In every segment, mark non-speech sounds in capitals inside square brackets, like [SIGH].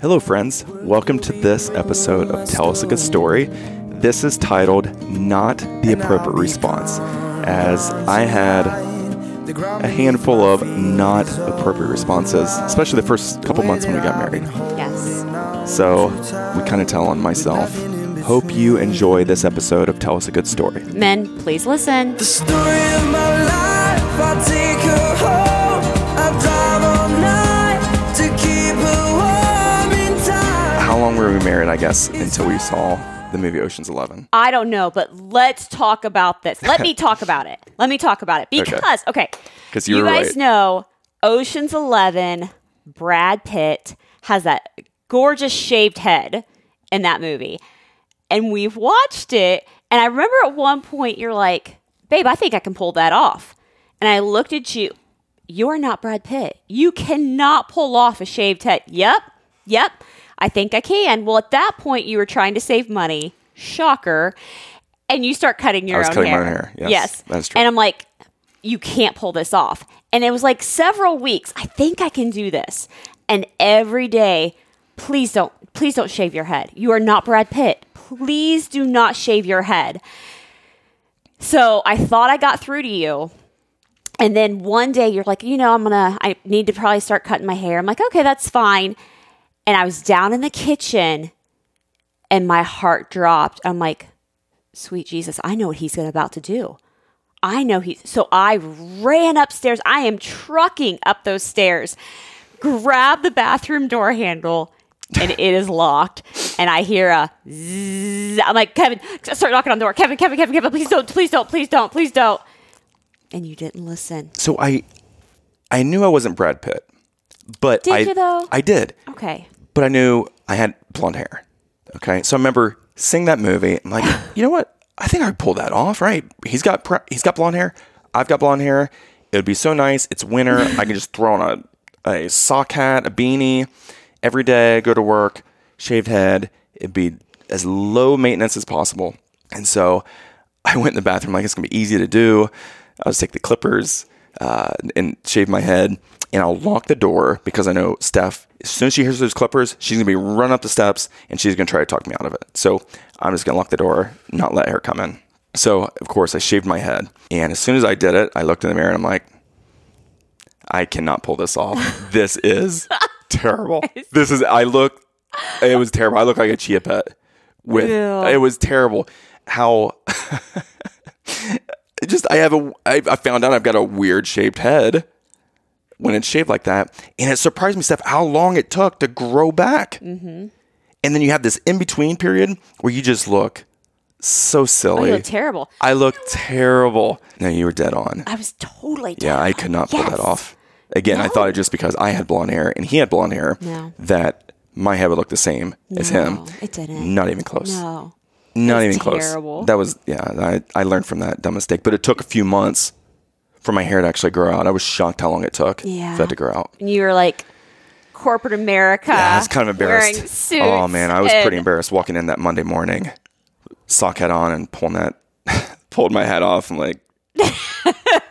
Hello, friends. Welcome to this episode of Tell Us a Good Story. This is titled Not the Appropriate Response, as I had a handful of not appropriate responses, especially the first couple months when we got married. Yes. So we kind of tell on myself. Hope you enjoy this episode of Tell Us a Good Story. Men, please listen. I guess, until we saw the movie Ocean's Eleven? I don't know, but let's talk about this. Let me [LAUGHS] talk about it. Let me talk about it because okay, 'Cause you you guys right. know Ocean's Eleven. Brad Pitt has that gorgeous shaved head in that movie, and we've watched it. And I remember at one point you're like, "Babe, I think I can pull that off." And I looked at you. You are not Brad Pitt. You cannot pull off a shaved head. Yep, yep. I think I can. Well, at that point, you were trying to save money. Shocker. And you start cutting your I was own cutting my hair. own hair. Yes, that's true. And I'm like, you can't pull this off. And it was like several weeks. I think I can do this. And every day, please don't, please don't shave your head. You are not Brad Pitt. Please do not shave your head. So I thought I got through to you. And then one day you're like, you know, I'm gonna, I need to probably start cutting my hair. I'm like, okay, that's fine. And I was down in the kitchen and my heart dropped. I'm like, sweet Jesus, I know what he's about to do. I know he. So I ran upstairs. I am trucking up those stairs, grab the bathroom door handle, and it is locked. And I hear a zzz. I'm like, Kevin, start knocking on the door. Kevin, Kevin, Kevin, Kevin, please don't, please don't, please don't, please don't. And you didn't listen. So I, I knew I wasn't Brad Pitt, but Did I, you, though? I did. Okay. But I knew I had blonde hair. Okay, so I remember seeing that movie. I'm like, [SIGHS] you know what? I think I could pull that off. Right? He's got he's got blonde hair. I've got blonde hair. It would be so nice. It's winter. [LAUGHS] I can just throw on a a sock hat, a beanie every day. Go to work, shaved head. It'd be as low maintenance as possible. And so I went in the bathroom like it's gonna be easy to do. I'll just take the clippers uh, and shave my head, and I'll lock the door because I know Steph. As soon as she hears those clippers, she's gonna be run up the steps and she's gonna try to talk me out of it. So I'm just gonna lock the door, not let her come in. So of course I shaved my head, and as soon as I did it, I looked in the mirror and I'm like, I cannot pull this off. [LAUGHS] this is terrible. [LAUGHS] This is I look. It was terrible. I look like a chia pet. With Ew. it was terrible. How [LAUGHS] just I have a I, I found out I've got a weird shaped head when it's shaved like that, and it surprised me, Steph, how long it took to grow back. Mm-hmm. And then you have this in between period where you just look so Oh, silly. you look terrible. I look terrible. No, you were dead on. I was totally. Yeah, I could on. not pull Yes. that off. Again, I thought it just because I had blonde hair and he had blonde hair No. that my head would look the same as him. It didn't. Not even close. No. Not even close. terrible. That was yeah. I, I learned from that dumb mistake, but it took a few months for my hair to actually grow out. I was shocked how long it took Yeah. for that to grow out. And you were like, corporate America. Yeah, I was kind of embarrassed. Oh man, I was and- pretty embarrassed walking in that Monday morning, sock hat on and pulling that, [LAUGHS] pulled my hat off. I'm like, [LAUGHS]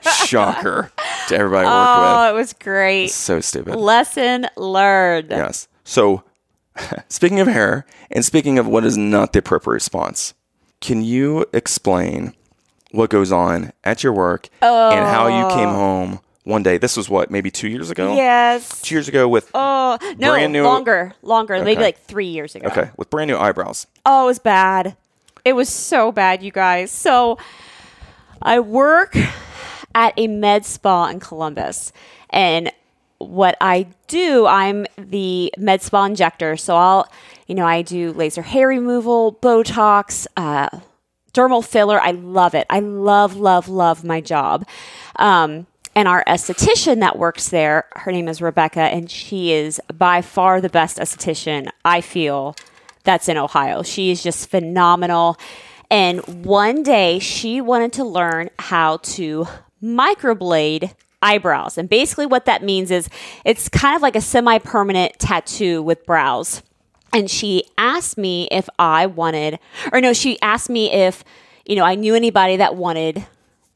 shocker to everybody I worked oh, with. Oh, it was great. So stupid. Lesson learned. Yes. So, [LAUGHS] speaking of hair, and speaking of what is not the appropriate response, can you explain what goes on at your work and how you came home one day? This was what, maybe two years ago? Yes. Two years ago with Oh no, Brand new- longer, longer, maybe like three years ago. okay with brand new eyebrows. Oh, it was bad. It was so bad, you guys. So I work at a med spa in Columbus. And what I do, I'm the med spa injector. So I'll, you know, I do laser hair removal, Botox, uh, dermal filler. I love it. I love, love, love my job. Um, and our esthetician that works there, her name is Rebecca, and she is by far the best esthetician I feel that's in Ohio. She is just phenomenal. And one day she wanted to learn how to microblade eyebrows. And basically, what that means is it's kind of like a semi permanent tattoo with brows. And she asked me if I wanted, or no, she asked me if, you know, I knew anybody that wanted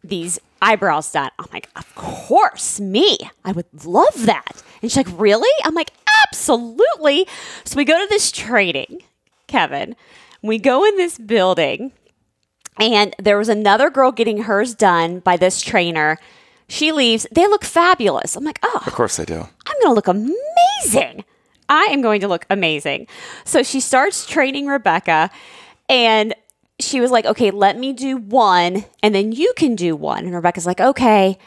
these eyebrows done. I'm like, of course, me. I would love that. And she's like, really? I'm like, absolutely. So we go to this training, Kevin. We go in this building, and there was another girl getting hers done by this trainer. She leaves. They look fabulous. I'm like, oh, Of course they do. I'm going to look amazing. I am going to look amazing. So she starts training Rebecca, and she was like, okay, let me do one, and then you can do one. And Rebecca's like, okay,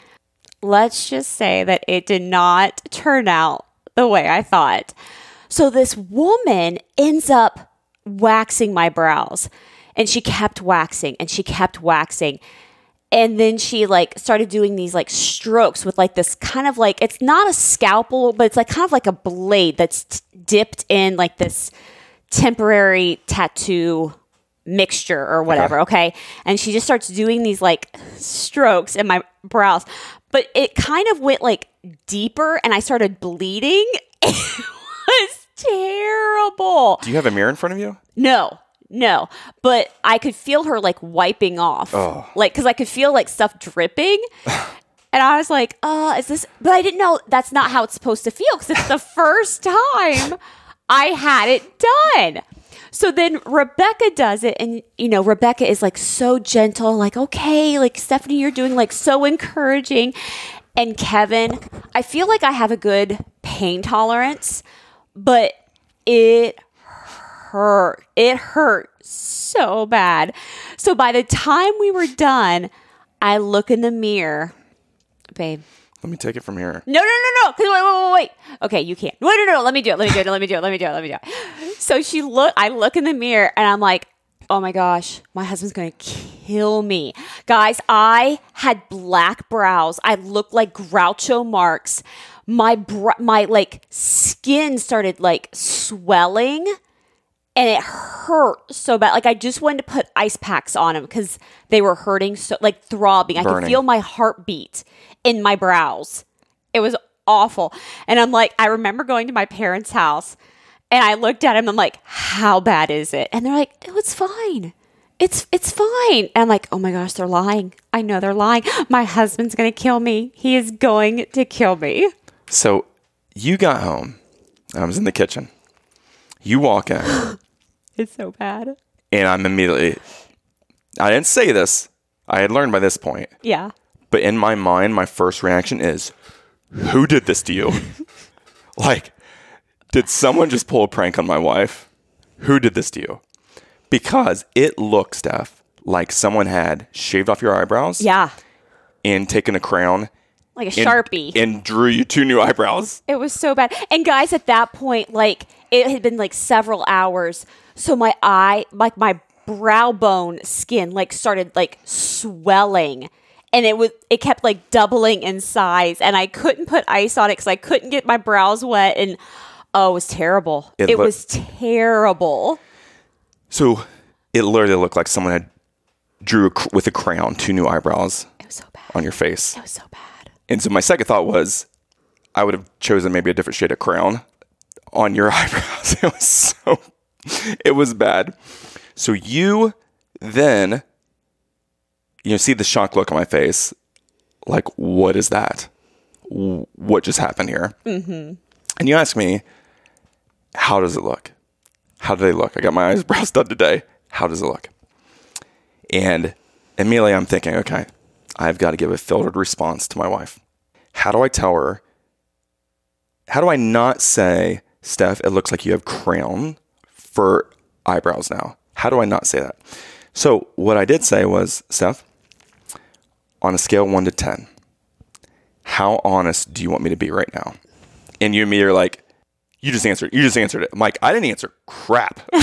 let's just say that it did not turn out the way I thought. So this woman ends up waxing my brows, and she kept waxing and she kept waxing and then she like started doing these like strokes with like this kind of like it's not a scalpel but it's like kind of like a blade that's t- dipped in like this temporary tattoo mixture or whatever okay? And she just starts doing these like strokes in my brows. But it kind of went like deeper and i started bleeding. [LAUGHS] It was terrible. Do you have a mirror in front of you? no, no. But I could feel her like wiping off. Like, because I could feel like stuff dripping. [SIGHS] and I was like, uh, is this? But I didn't know that's not how it's supposed to feel because it's the [LAUGHS] first time I had it done. So then Rebecca does it, and you know, Rebecca is like so gentle, like, okay, like Stephanie, you're doing like so encouraging. And Kevin, I feel like I have a good pain tolerance, but it hurt. It hurt so bad. So by the time we were done, I look in the mirror, babe. Let me take it from here. No, no, no, no. Wait, wait, wait, wait. Okay, you can't. Wait, no, no, no. Let me do it. Let me do it. Let me do it. Let me do it. Let me do it. So she look. I look in the mirror and I'm like, oh my gosh, my husband's gonna kill me, guys. I had black brows. I looked like Groucho Marx. My br- my like skin started like swelling and it hurt so bad. Like I just wanted to put ice packs on them because they were hurting so like throbbing. I could feel my heartbeat in my brows. It was awful. And I'm like, I remember going to my parents' house and I looked at him. I'm like, how bad is it? And they're like, no, it's fine. It's it's fine. And I'm like, oh my gosh, they're lying. I know they're lying. My husband's gonna kill me. He is going to kill me. So you got home. I was in the kitchen. You walk in, [GASPS] [GASPS] [GASPS] [LAUGHS] It's so bad. and I'm immediately. I didn't say this. I had learned by this point, Yeah. but in my mind, my first reaction is, "Who did this to you? [LAUGHS] like, did someone just pull a prank on my wife? Who did this to you? Because it looked, Steph, like someone had shaved off your eyebrows Yeah. and taken a crown Like a and, sharpie. and drew you two new eyebrows. It was so bad. And guys, at that point, like it had been like several hours. So my eye, like my brow bone skin, like started like swelling. And it was it kept like doubling in size. And I couldn't put ice on it because I couldn't get my brows wet. And oh, it was terrible. It It, look- was terrible. So it literally looked like someone had drew a, cr- with a crown two new eyebrows It was so bad. on your face. It was so bad. And so my second thought was I would have chosen maybe a different shade of crown on your [LAUGHS] eyebrows. It was so it was bad. So you then you know see the shock look on my face like what is that? What just happened here? Mm-hmm. And you ask me how does it look? How do they look? I got my [LAUGHS] eyebrows done today. How does it look? And immediately I'm thinking, okay, I've got to give a filtered response to my wife. How do I tell her? How do I not say, Steph, it looks like you have crown for eyebrows now? How do I not say that? So what I did say was, Steph, on a scale of one to 10, how honest do you want me to be right now? And you and me are like, you just answered. You just answered it. Mike, I didn't answer crap. [LAUGHS]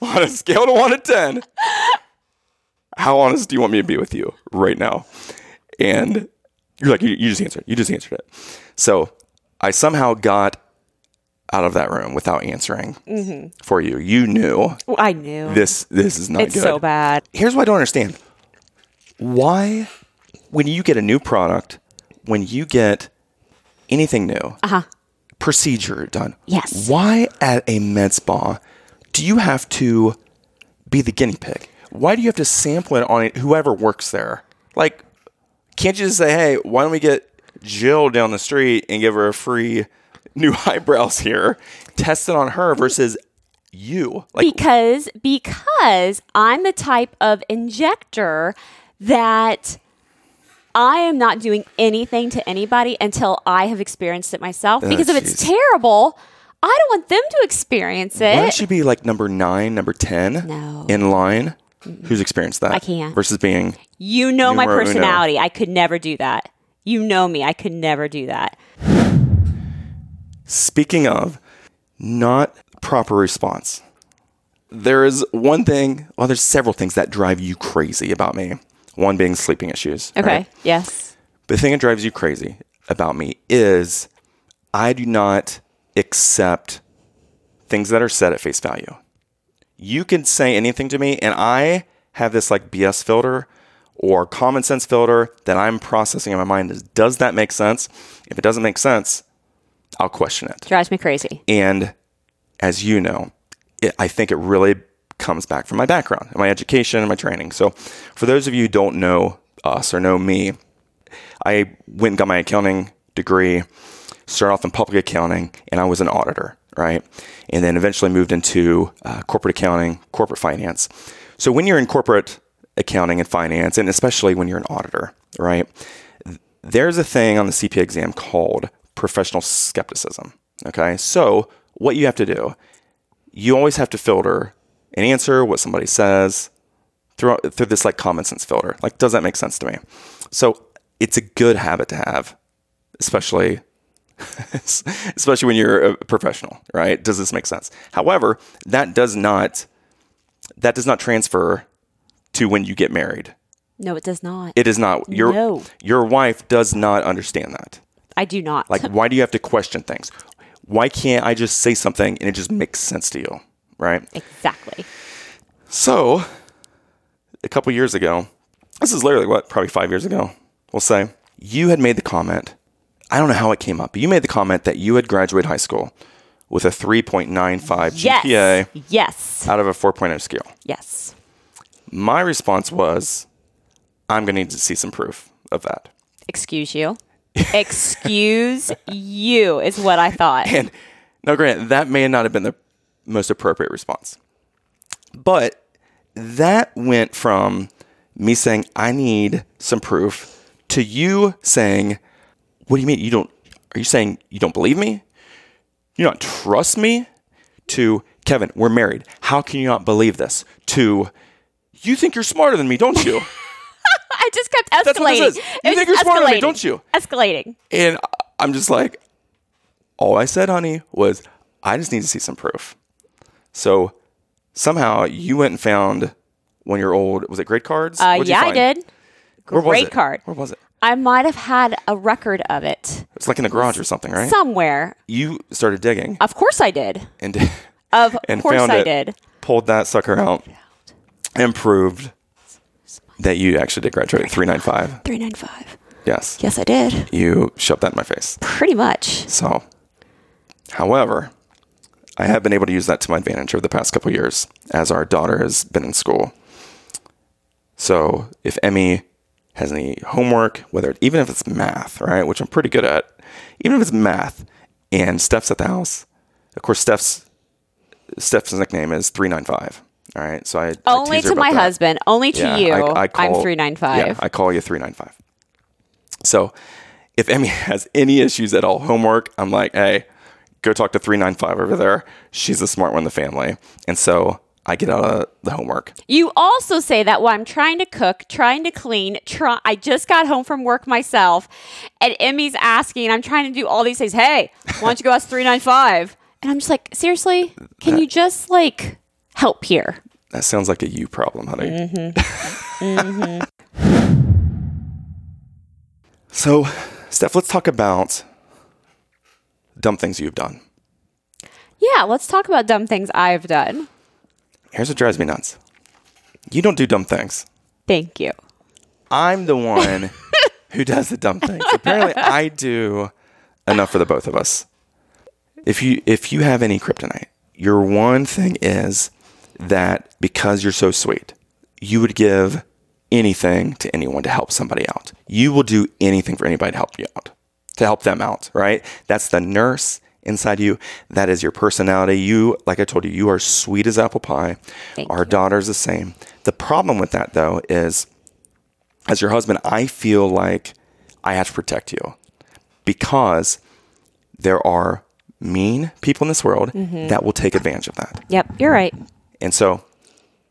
on a scale of one to 10, how honest do you want me to be with you right now? And you're like, you, you just answered. You just answered it. So I somehow got out of that room without answering for you. You knew I knew. this. This is not it's good. so bad. Here's what I don't understand. Why, when you get a new product, when you get anything new, Uh huh. procedure done. Yes. Why at a med spa do you have to be the guinea pig? Why do you have to sample it on it, whoever works there? Like, can't you just say, hey, why don't we get Jill down the street and give her a free new [LAUGHS] eyebrows here, test it on her versus you. Like because because I'm the type of injector that I am not doing anything to anybody until I have experienced it myself. Uh, because if it's terrible, I don't want them to experience it. why don't you be like number nine, number ten No. in line? Who's experienced that? I can't. Versus being You know my Numero uno. personality. I could never do that. You know me. I could never do that. Speaking of not proper response, there is one thing, well, there's several things that drive you crazy about me. One being sleeping issues. Okay. right? Yes. The thing that drives you crazy about me is I do not accept things that are said at face value. You can say anything to me, and I have this like BS filter or common sense filter that I'm processing in my mind. Is does that make sense? If it doesn't make sense, I'll question it. Drives me crazy. And as you know, it, I think it really comes back from my background, my education, and my training. So, for those of you who don't know us or know me, I went and got my accounting degree, started off in public accounting, and I was an auditor, right? And then eventually moved into uh, corporate accounting, corporate finance. So, when you're in corporate accounting and finance, and especially when you're an auditor, right? there's a thing on the CPA exam called professional skepticism. Okay. So, what you have to do, you always have to filter and answer what somebody says through, through this like common sense filter. Like, does that make sense to me? So, it's a good habit to have, especially. [LAUGHS] especially when you're a professional, right? Does this make sense? However, that does not that does not transfer to when you get married. No, it does not. It is not your No. your wife does not understand that. I do not. Like, why do you have to question things? Why can't I just say something and it just makes sense to you, right? exactly. So, a couple years ago, this is literally what probably five years ago. We'll say you had made the comment. I don't know how it came up, but you made the comment that you had graduated high school with a 3.95 Yes. GPA Yes. out of a 4.0 scale. Yes. My response was, I'm going to need to see some proof of that. Excuse you. Excuse you is what I thought. And now, granted, that may not have been the most appropriate response, but that went from me saying, I need some proof to you saying, What do you mean? You don't, are you saying you don't believe me? You don't trust me? To Kevin, we're married. How can you not believe this? To, you think you're smarter than me, don't you? [LAUGHS] I just kept escalating. That's what this is. You was think you're smarter than me, don't you? Escalating. And I'm just like, all I said, honey, was I just need to see some proof. So somehow you went and found when you're old, was it grade cards? Uh, yeah, I did. Where it? card. Where was it? I might have had a record of it It's like in the garage or something, right? somewhere. you started digging Of course I did. and, [LAUGHS] Of and course I it, did. pulled that sucker out, and proved that you actually did graduate at 395. 395. Yes. Yes, I did. You shoved that in my face. Pretty much. So, however, I have been able to use that to my advantage over the past couple years as our daughter has been in school. So, if Emmy has any homework, whether even if it's math, right, which I'm pretty good at, even if it's math, and Steph's at the house, of course, Steph's Steph's nickname is three nine five. All right, so I I Only her to my that. husband. Only to Yeah, you. I, I call, I'm 395. Yeah, I call you 395. So if Emmy [LAUGHS] has any issues at all, homework, I'm like, hey, go talk to 395 over there. She's the smart one in the family. And so I get out of the homework. You also say that while I'm trying to cook, trying to clean, try, I just got home from work myself, and Emmy's asking, I'm trying to do all these things. Hey, why don't you go ask 395? And I'm just like, seriously? Can you just like help here? That sounds like a you problem, honey. Mm-hmm. mm-hmm. so, Steph, let's talk about dumb things you've done. Yeah, let's talk about dumb things I've done. Here's what drives me nuts you don't do dumb things. Thank you. I'm the one [LAUGHS] who does the dumb things. Apparently, I do enough for the both of us. If you if you have any kryptonite, your one thing is that because you're so sweet, you would give anything to anyone to help somebody out. You will do anything for anybody to help you out. to help them out, right? That's the nurse inside you. That is your personality. You, like I told you, you are sweet as apple pie. Thank Our you. daughter's the same. The problem with that, though, is as your husband, I feel like I have to protect you because there are mean people in this world Mm-hmm. that will take advantage of that. Yep, you're right. And so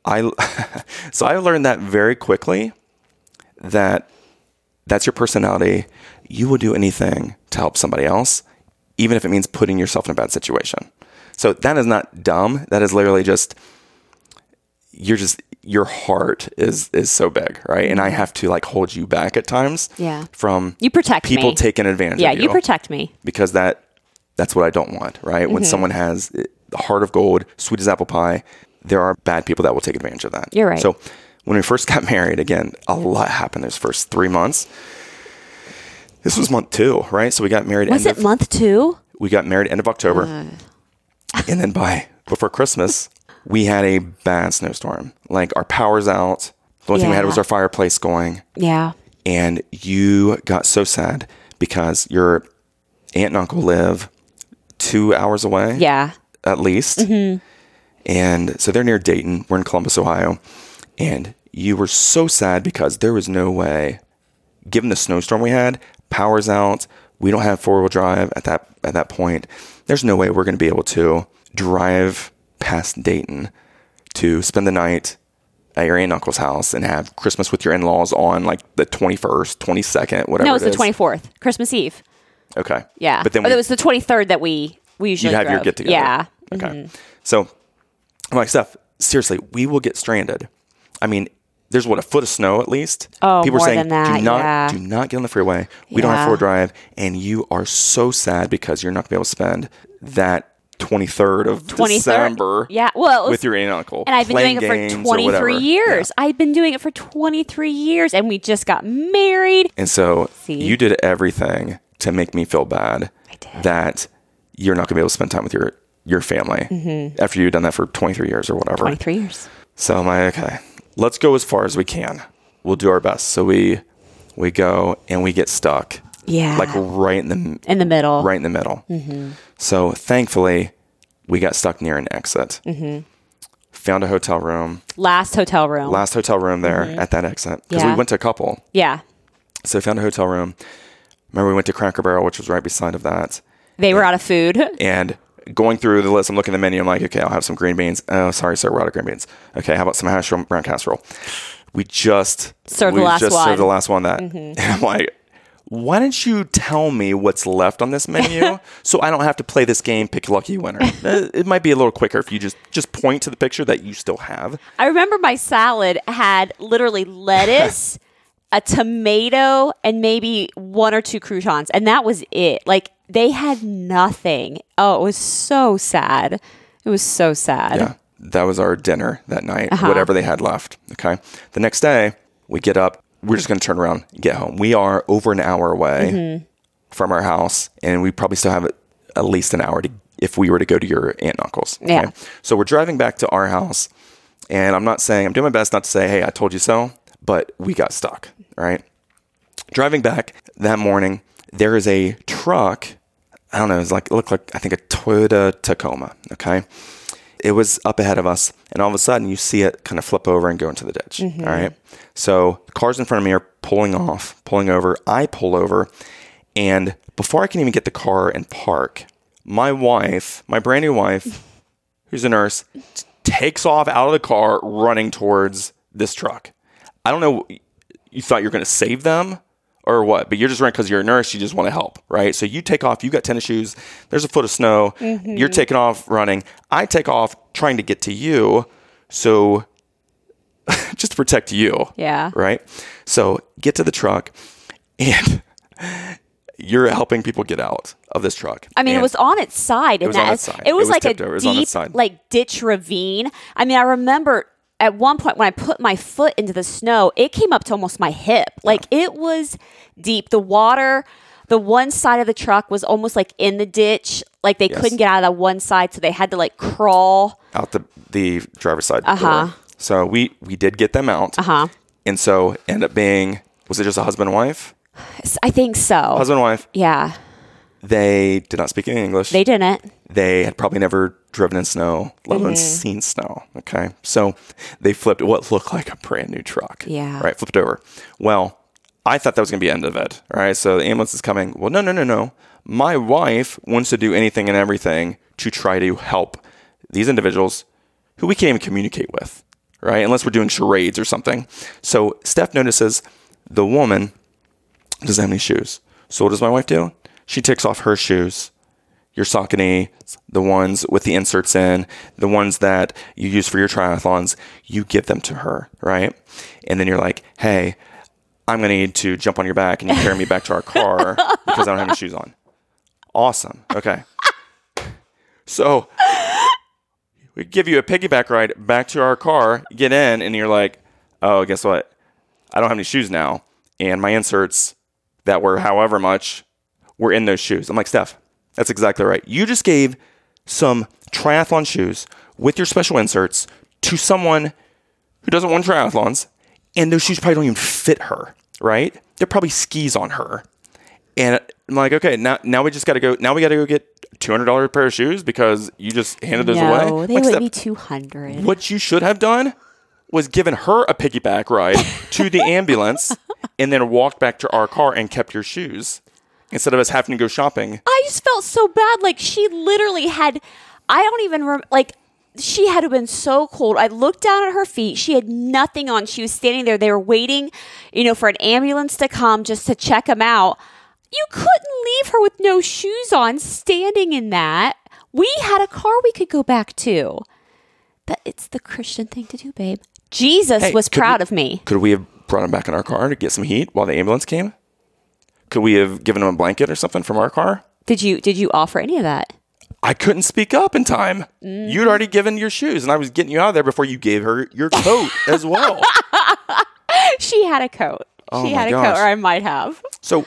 I [LAUGHS] so I learned that very quickly that that's your personality. You will do anything to help somebody else, even if it means putting yourself in a bad situation. So that is not dumb. That is literally just you're just your heart is is so big, right? And I have to like hold you back at times. Yeah. From You protect people me. taking advantage Yeah, of you protect me. because that that's what I don't want, right? Mm-hmm. When someone has the heart of gold, sweet as apple pie, there are bad people that will take advantage of that. You're right. So when we first got married, again, a lot happened those first three months. This was month two, right? So we got married. Was it of, month two? We got married end of October, uh. and then by before Christmas, we had a bad snowstorm. Like our power's out. The only thing we had was our fireplace going Yeah. and you got so sad because your aunt and uncle live two hours away Yeah. at least mm-hmm. And so they're near dayton we're in columbus ohio and you were so sad because there was no way given the snowstorm we had power's out we don't have four-wheel drive at that at that point there's no way we're going to be able to drive past dayton to spend the night at your aunt and uncle's house and have christmas with your in-laws on like the 21st 22nd whatever No, it's it the is. twenty fourth, Christmas Eve. okay Yeah. but then oh, it was the twenty third that we we usually you'd have your get together. Yeah. Mm-hmm. Okay. So I'm like, Steph, seriously, we will get stranded. I mean, there's what a foot of snow at least. Oh, People more are saying, than that, do not, yeah. do not get on the freeway. We don't have four drive, and you are so sad because you're not gonna be able to spend that 23rd of 23rd. December. Yeah. Well, was- with your aunt and uncle, and I've been doing it for 23 years. Yeah. I've been doing it for 23 years and we just got married. And so See? you did everything to make me feel bad that you're not gonna be able to spend time with your your family Mm-hmm. after you've done that for 23 years or whatever. 23 years. So I'm like, okay, let's go as far as we can. We'll do our best. So we we go and we get stuck, Yeah. like right in the in the middle. right in the middle. Mm-hmm. So thankfully, we got stuck near an exit. Mm-hmm. Found a hotel room, Last hotel room. last hotel room there at that exit because we Mm-hmm. Went to a couple. yeah. So found a hotel room. Remember, we went to Cracker Barrel, which was right beside of that. They were out of food. [LAUGHS] And going through the list, I'm looking at the menu. I'm like, okay, I'll have some green beans. Oh, sorry, sir, we're out of green beans. Okay, how about some hash brown casserole? We just Served the we last just one. served the last one. That mm-hmm. [LAUGHS] and I'm like, why don't you tell me what's left on this menu [LAUGHS] so I don't have to play this game, pick lucky winner? [LAUGHS] It might be a little quicker if you just just point to the picture that you still have. I remember my salad had literally lettuce, a tomato, and maybe one or two croutons, and that was it. Like they had nothing. Oh, it was so sad. It was so sad. Yeah, that was our dinner that night, Uh-huh. whatever they had left. Okay. The next day, we get up. We're just going to turn around and get home. We are over an hour away Mm-hmm. from our house, and we probably still have at least an hour to if we were to go to your aunt and uncle's. Yeah. So we're driving back to our house, and I'm not saying I'm doing my best not to say, "Hey, I told you so," but we got stuck. Right. Driving back that morning, there is a truck. I don't know. It's like it looked like I think a Toyota Tacoma. Okay it was up ahead of us, and all of a sudden you see it kind of flip over and go into the ditch. Mm-hmm. all right. So cars in front of me are pulling off, pulling over. I pull over, and before I can even get the car and park, my wife, my brand new wife, [LAUGHS] who's a nurse, t- takes off out of the car running towards this truck. I don't know. You thought you were going to save them or what? But you're just running because you're a nurse. You just want to help, right? So you take off. You got tennis shoes. There's a foot of snow. Mm-hmm. You're taking off running. I take off trying to get to you. So [LAUGHS] just to protect you. Yeah. Right. So get to the truck and [LAUGHS] you're helping people get out of this truck. I mean, it was on its side, and was on its side. it was It was like a over. It deep, its side. like ditch ravine. I mean, I remember at one point when I put my foot into the snow, it came up to almost my hip. Like it was deep. The water, the one side of the truck was almost like in the ditch. Like they Yes. couldn't get out of that one side, so they had to like crawl. out the the driver's side Uh-huh. door. So we we did get them out. Uh huh. And so end up being was it just a husband and wife? I think so. Husband and wife. yeah, They did not speak any English. they didn't. they had probably never driven in snow, let alone Mm-hmm. seen snow. Okay. So they flipped what looked like a brand new truck. Yeah. Right. Flipped over. Well, I thought that was going to be the end of it. All right. So the ambulance is coming. Well, no, no, no, no. My wife wants to do anything and everything to try to help these individuals who we can't even communicate with. Right. Unless we're doing charades or something. So Steph notices the woman doesn't have any shoes. So what does my wife do? She takes off her shoes your Saucony, the ones with the inserts in, the ones that you use for your triathlons, you give them to her, right? And then you're like, hey, I'm going to need to jump on your back and you carry me back to our car [LAUGHS] because I don't have any shoes on. Awesome. Okay. So we give you a piggyback ride back to our car, get in, and you're like, oh, guess what? I don't have any shoes now. And my inserts that were however much were in those shoes. I'm like, Steph, that's exactly right. You just gave some triathlon shoes with your special inserts to someone who doesn't want triathlons, and those shoes probably don't even fit her, right? They're probably skis on her. And I'm like, okay, now now we just got to go. Now we got to go get two hundred dollar pair of shoes because you just handed those no, away. they Like, would be two hundred. what you should have done was given her a piggyback ride to the [LAUGHS] ambulance and then walked back to our car and kept your shoes instead of us having to go shopping. I just felt so bad. Like she literally had, I don't even rem- like. She had been so cold. I looked down at her feet. She had nothing on. She was standing there. They were waiting, you know, for an ambulance to come just to check them out. You couldn't leave her with no shoes on, standing in that. We had a car we could go back to. But it's the Christian thing to do, babe. Jesus Hey, was proud we- of me. Could we have brought him back in our car to get some heat while the ambulance came? Could we have given him a blanket or something from our car? Did you did you offer any of that? I couldn't speak up in time. Mm-hmm. You'd already given your shoes, and I was getting you out of there before you gave her your coat as well. [LAUGHS] She had a coat. Oh she had a gosh. coat, or I might have. So,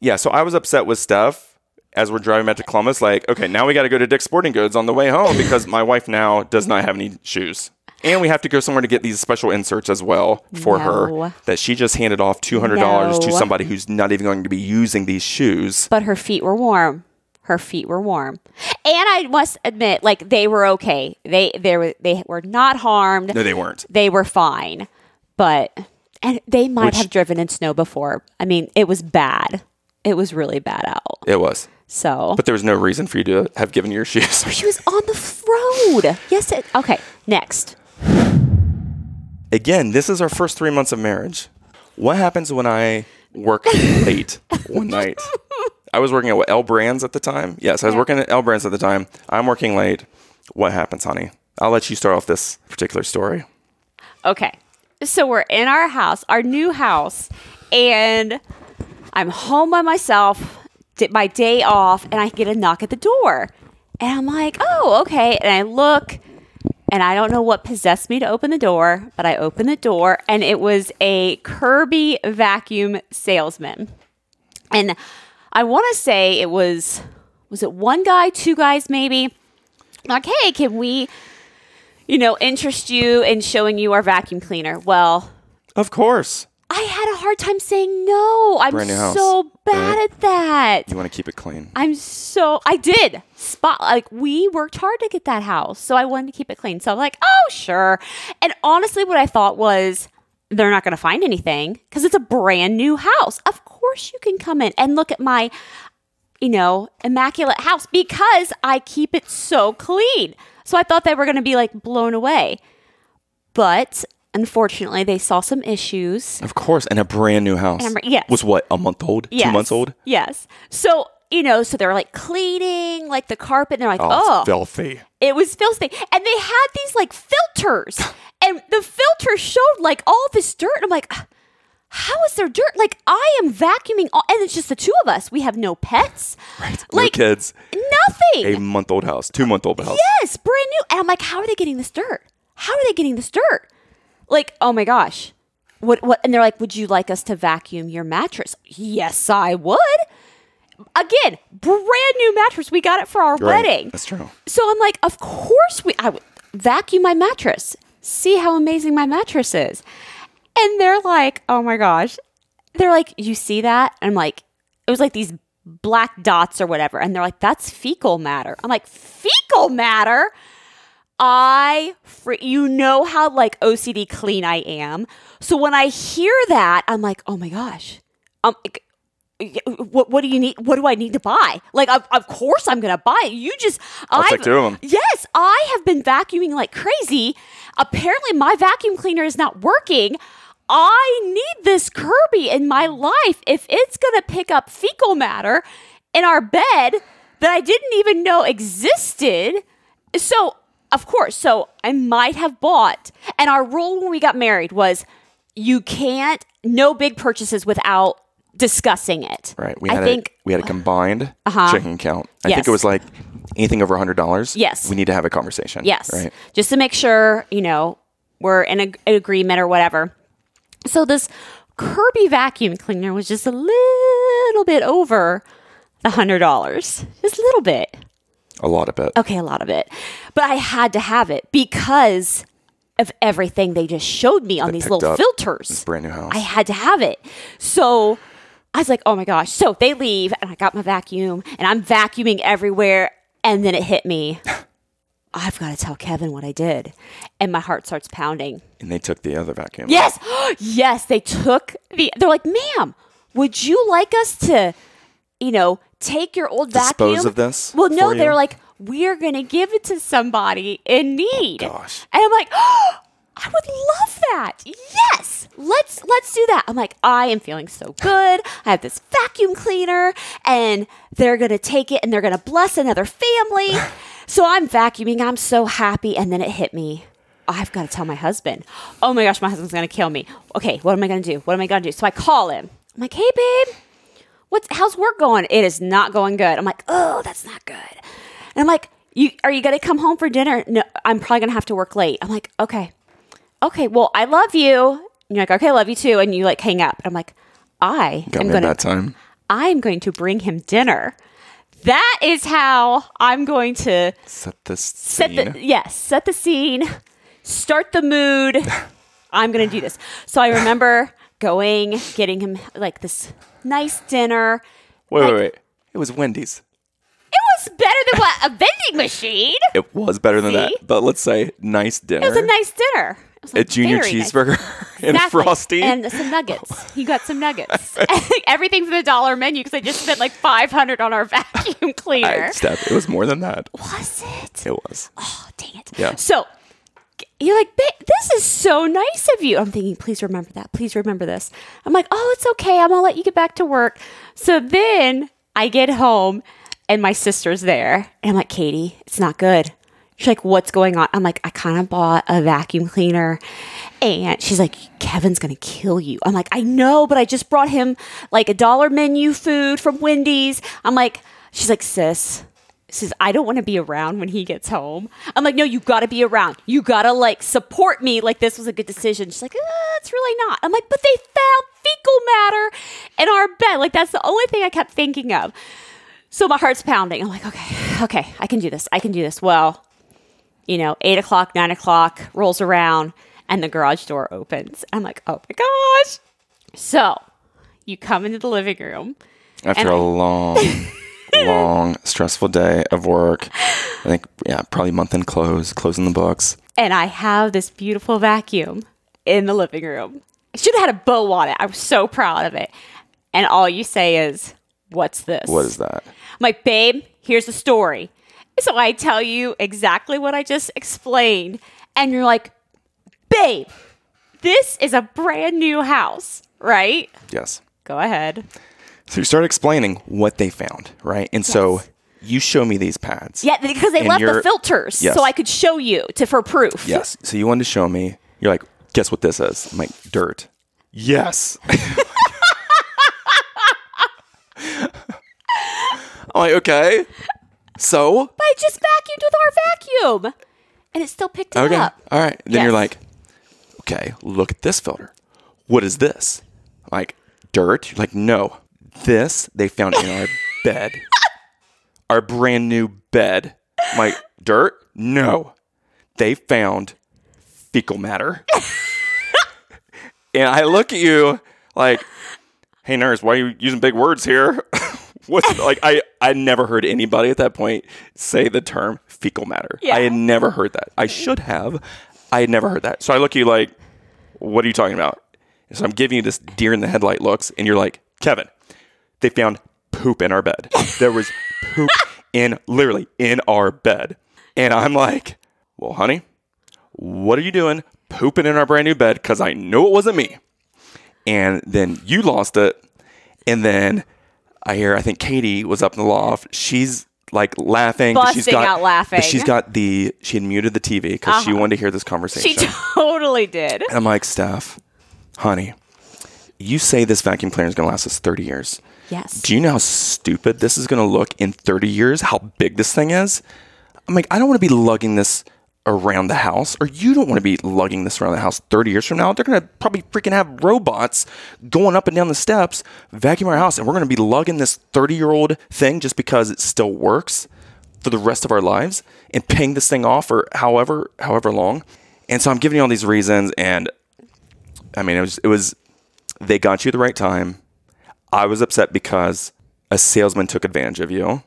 yeah, so I was upset with Steph as we're driving back to Columbus. Like, okay, now we got to go to Dick's Sporting Goods on the way home because my wife now does not have any shoes. And we have to go somewhere to get these special inserts as well for No. her that she just handed off $200 to somebody who's not even going to be using these shoes. But her feet were warm. Her feet were warm, and I must admit, like they were okay. They they were they were not harmed. No, they weren't. They were fine, but and they might Which- have driven in snow before. I mean, it was bad. It was really bad out. It was. So But there was no reason for you to have given your [LAUGHS] shoes. she was on the road. Yes. It, okay. Next. Again, this is our first three months of marriage. What happens when I work [LAUGHS] late one night? I was working at L Brands at the time. Yes, I was working at L Brands at the time. I'm working late. What happens, honey? I'll let you start off this particular story. Okay. So we're in our house, our new house, and I'm home by myself, did my day off, and I get a knock at the door. And I'm like, oh, okay. And I look, and I don't know what possessed me to open the door, but I opened the door, and it was a Kirby vacuum salesman. And I want to say it was, was it one guy, two guys, maybe? Like, hey, can we you know, interest you in showing you our vacuum cleaner. Well, Of course. I had a hard time saying no. I'm Brand new house, so bad right? at that. You want to keep it clean. I'm so I did spot like we worked hard to get that house, so I wanted to keep it clean. So I'm like, oh sure. And honestly, what I thought was they're not going to find anything because it's a brand new house. Of course, you can come in and look at my, you know, immaculate house because I keep it so clean. So I thought they were going to be like blown away, but unfortunately, they saw some issues. Of course. And a brand new house. And a yes. Was what, a month old? Two months old? Yes. So, you know, so they're like cleaning like the carpet and they're like, Oh, oh, filthy. it was filthy. And they had these like filters [GASPS] and the filter showed like all this dirt. And I'm like, how is there dirt? Like I am vacuuming all, and it's just the two of us. We have no pets. Right. Like no kids. nothing. A month old house. Two month old house. Yes, brand new. And I'm like, how are they getting this dirt? How are they getting this dirt? Like, oh my gosh. What what and they're like, would you like us to vacuum your mattress? Yes, I would. Again, brand new mattress. We got it for our Right. wedding. That's true. So I'm like, of course we I would vacuum my mattress. See how amazing my mattress is. And they're like, oh my gosh. they're like, you see that? And I'm like, it was like these black dots or whatever. And they're like, that's fecal matter. I'm like, fecal matter? I, fr- you know how like OCD clean I am. So when I hear that, I'm like, oh my gosh. Um, what, what do you need? What do I need to buy? Like, of, of course I'm going to buy it. You just, I'll I've- take two of 'em. Yes, I have been vacuuming like crazy. Apparently, my vacuum cleaner is not working. I need this Kirby in my life if it's going to pick up fecal matter in our bed that I didn't even know existed. So, of course, so I might have bought. And our rule when we got married was you can't, no big purchases without discussing it. Right. We I had think a, we had a combined Uh-huh. checking account. I Yes. think it was like anything over hundred dollars. Yes. We need to have a conversation. Yes. Right. Just to make sure, you know, we're in a, an agreement or whatever. So this Kirby vacuum cleaner was just a little bit over the hundred dollars. Just a little bit. A lot of it. Okay, a lot of it. But I had to have it because of everything they just showed me on these little filters. Brand new house. I had to have it. So I was like, oh my gosh. So they leave, and I got my vacuum, and I'm vacuuming everywhere. And then it hit me. [LAUGHS] I've got to tell Kevin what I did. And my heart starts pounding. and they took the other vacuum. Yes, [GASPS] yes, they took the. They're like, ma'am, would you like us to, you know, take your old vacuum. Dispose vacuum? of this Well, no, they're like, we're gonna give it to somebody in oh, need. Oh, gosh. And I'm like, oh, I would love that. Yes, let's let's do that. I'm like, I am feeling so good. I have this vacuum cleaner, and they're gonna take it and they're gonna bless another family. [LAUGHS] so I'm vacuuming. I'm so happy, and then it hit me. I've got to tell my husband. Oh my gosh, my husband's gonna kill me. Okay, what am I gonna do? What am I gonna do? So I call him. I'm like, hey babe, what's how's work going? It is not going good. I'm like, oh, that's not good. And I'm like, you are you gonna come home for dinner? No, I'm probably gonna have to work late. I'm like, okay, okay. Well, I love you. And you're like, okay, I love you too. And you like hang up. And I'm like, I Got am gonna, that time. I'm going to bring him dinner. That is how I'm going to Set this set scene. the yes, set the scene, start the mood. [LAUGHS] I'm gonna do this. So I remember going, getting him like this nice dinner. wait, like- wait, wait. It was Wendy's. It was better than what a vending machine. It was better than See? that. But let's say nice dinner. It was a nice dinner. It was a junior very nice. cheeseburger and Exactly. frosty. and some nuggets. [LAUGHS] He got some nuggets. [LAUGHS] Everything from the dollar menu because I just spent like five hundred on our [LAUGHS] vacuum cleaner. I, Steph, it was more than that. was it? It was. Oh, dang it. Yeah. So you're like, "Babe, this is so nice of you. I'm thinking, please remember that. Please remember this. I'm like, oh, it's okay. I'm gonna let you get back to work. So then I get home and my sister's there. And I'm like, Katie, it's not good. She's like, what's going on? I'm like, I kind of bought a vacuum cleaner. And she's like, Kevin's gonna kill you. I'm like, I know, but I just brought him like a dollar menu food from Wendy's. I'm like, she's like, sis, says I don't want to be around when he gets home. I'm like, no, you got to be around. You got to like support me. Like this was a good decision. She's like, uh, it's really not. I'm like, but they found fecal matter in our bed. Like that's the only thing I kept thinking of. So my heart's pounding. I'm like, okay, okay, I can do this. I can do this. Well, you know, eight o'clock, nine o'clock rolls around, and the garage door opens. I'm like, oh my gosh. So you come into the living room. After a I- long, [LAUGHS] long, stressful day of work. I think, yeah, probably month end close, closing the books. and I have this beautiful vacuum in the living room. I should have had a bow on it. I was so proud of it. And all you say is, What's this? What is that? I'm like, Babe, here's the story. So I tell you exactly what I just explained. And you're like, Babe, this is a brand new house, right? Yes. Go ahead. So you start explaining what they found, right? And so you show me these pads. Yeah, because they left the filters Yes. so I could show you to for proof. Yes. So you wanted to show me. You're like, guess what this is? I'm like, dirt. Yes. [LAUGHS] I'm like, okay. So, But I just vacuumed with our vacuum. And it still picked it okay. up. All right. Then you're like, okay, look at this filter. What is this? I'm like, dirt? You're like, no. This they found in our [LAUGHS] bed. Our brand new bed. I'm dirt? No. They found fecal matter. [LAUGHS] and I look at you like, hey nurse, why are you using big words here? [LAUGHS] What's like I I never heard anybody at that point say the term fecal matter. Yeah. I had never heard that. I should have. I had never heard that. So I look at you like, what are you talking about? And so I'm giving you this deer in the headlight looks, and you're like, Kevin, they found poop in our bed. There was poop in literally in our bed. And I'm like, well, honey, what are you doing pooping in our brand new bed? Because I know it wasn't me. And then you lost it. And then I hear, I think Katie was up in the loft. She's like laughing. but she's Busting got, out laughing. She's got the, she had muted the TV because she Uh-huh. wanted to hear this conversation. She totally did. and I'm like, Steph, honey, you say this vacuum cleaner is going to last us 30 years. Yes. Do you know how stupid this is going to look in 30 years? How big this thing is? I'm like, I don't want to be lugging this around the house, or you don't want to be lugging this around the house 30 years from now. They're going to probably freaking have robots going up and down the steps, vacuum our house, and we're going to be lugging this 30 year old thing just because it still works for the rest of our lives and paying this thing off for however however long. And so I'm giving you all these reasons, and I mean, it was it was they got you the right time. I was upset because a salesman took advantage of you,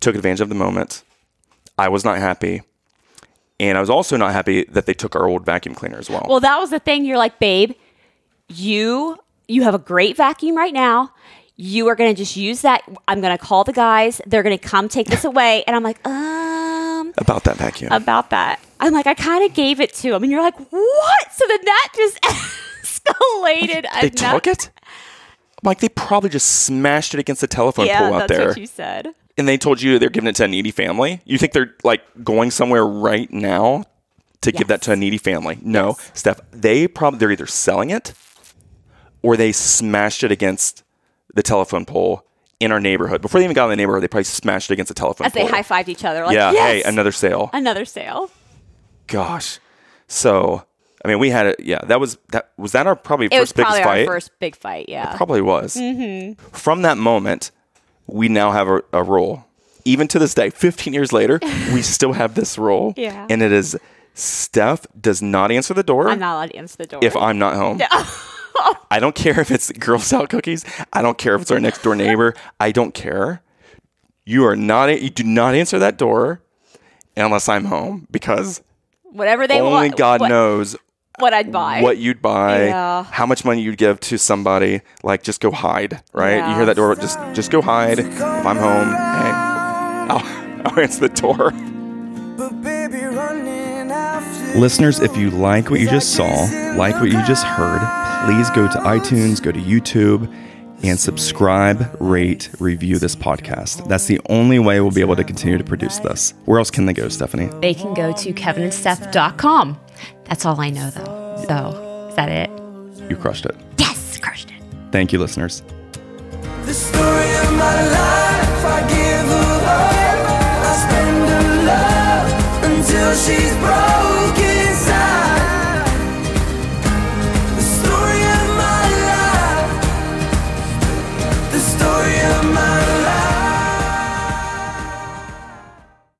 took advantage of the moment. I was not happy. And I was also not happy that they took our old vacuum cleaner as well. Well, that was the thing. You're like, babe, you you have a great vacuum right now. You are going to just use that. I'm going to call the guys. They're going to come take this away. And I'm like, um, about that vacuum. about that. I'm like, I kind of gave it to him. And you're like, what? So then that just [LAUGHS] escalated. they enough- took it? Like they probably just smashed it against the telephone Yeah, pole out that's there. what you said. and they told you they're giving it to a needy family. You think they're like going somewhere right now to give that to a needy family? No, Steph. They probably they're either selling it or they smashed it against the telephone pole in our neighborhood. Before they even got in the neighborhood, they probably smashed it against the telephone As they high fived each other. Like, yeah, yes, hey, another sale. another sale. Gosh. So, I mean, we had it. Yeah, that was that was that our probably It was first probably fight. our first big fight. Yeah. Probably was. Mm-hmm. From that moment, we now have a, a rule. Even to this day, 15 years later, [LAUGHS] we still have this rule. Yeah. And it is Steph does not answer the door I'm not allowed to answer the door. if I'm not home. [LAUGHS] I don't care if it's Girl Scout cookies. I don't care if it's our next door neighbor. [LAUGHS] I don't care. You are not. You do not answer that door unless I'm home because Whatever they only want. Only God what, knows what I'd buy. what you'd buy, Yeah. how much money you'd give to somebody. Like, just go hide, right? You hear that door, just just go hide. If I'm home, hey, I'll, [LAUGHS] I'll answer the door. But baby, running after Listeners, if you like what you just saw, like what you just heard, please go to iTunes, go to YouTube, and subscribe, rate, review this podcast. That's the only way we'll be able to continue to produce this. Where else can they go, Stephanie? they can go to kevinandsteph.com. That's all I know, though. So, is that it? You crushed it. Yes, crushed it. Thank you, listeners. the story of my life. I give her spend her love until she's broke.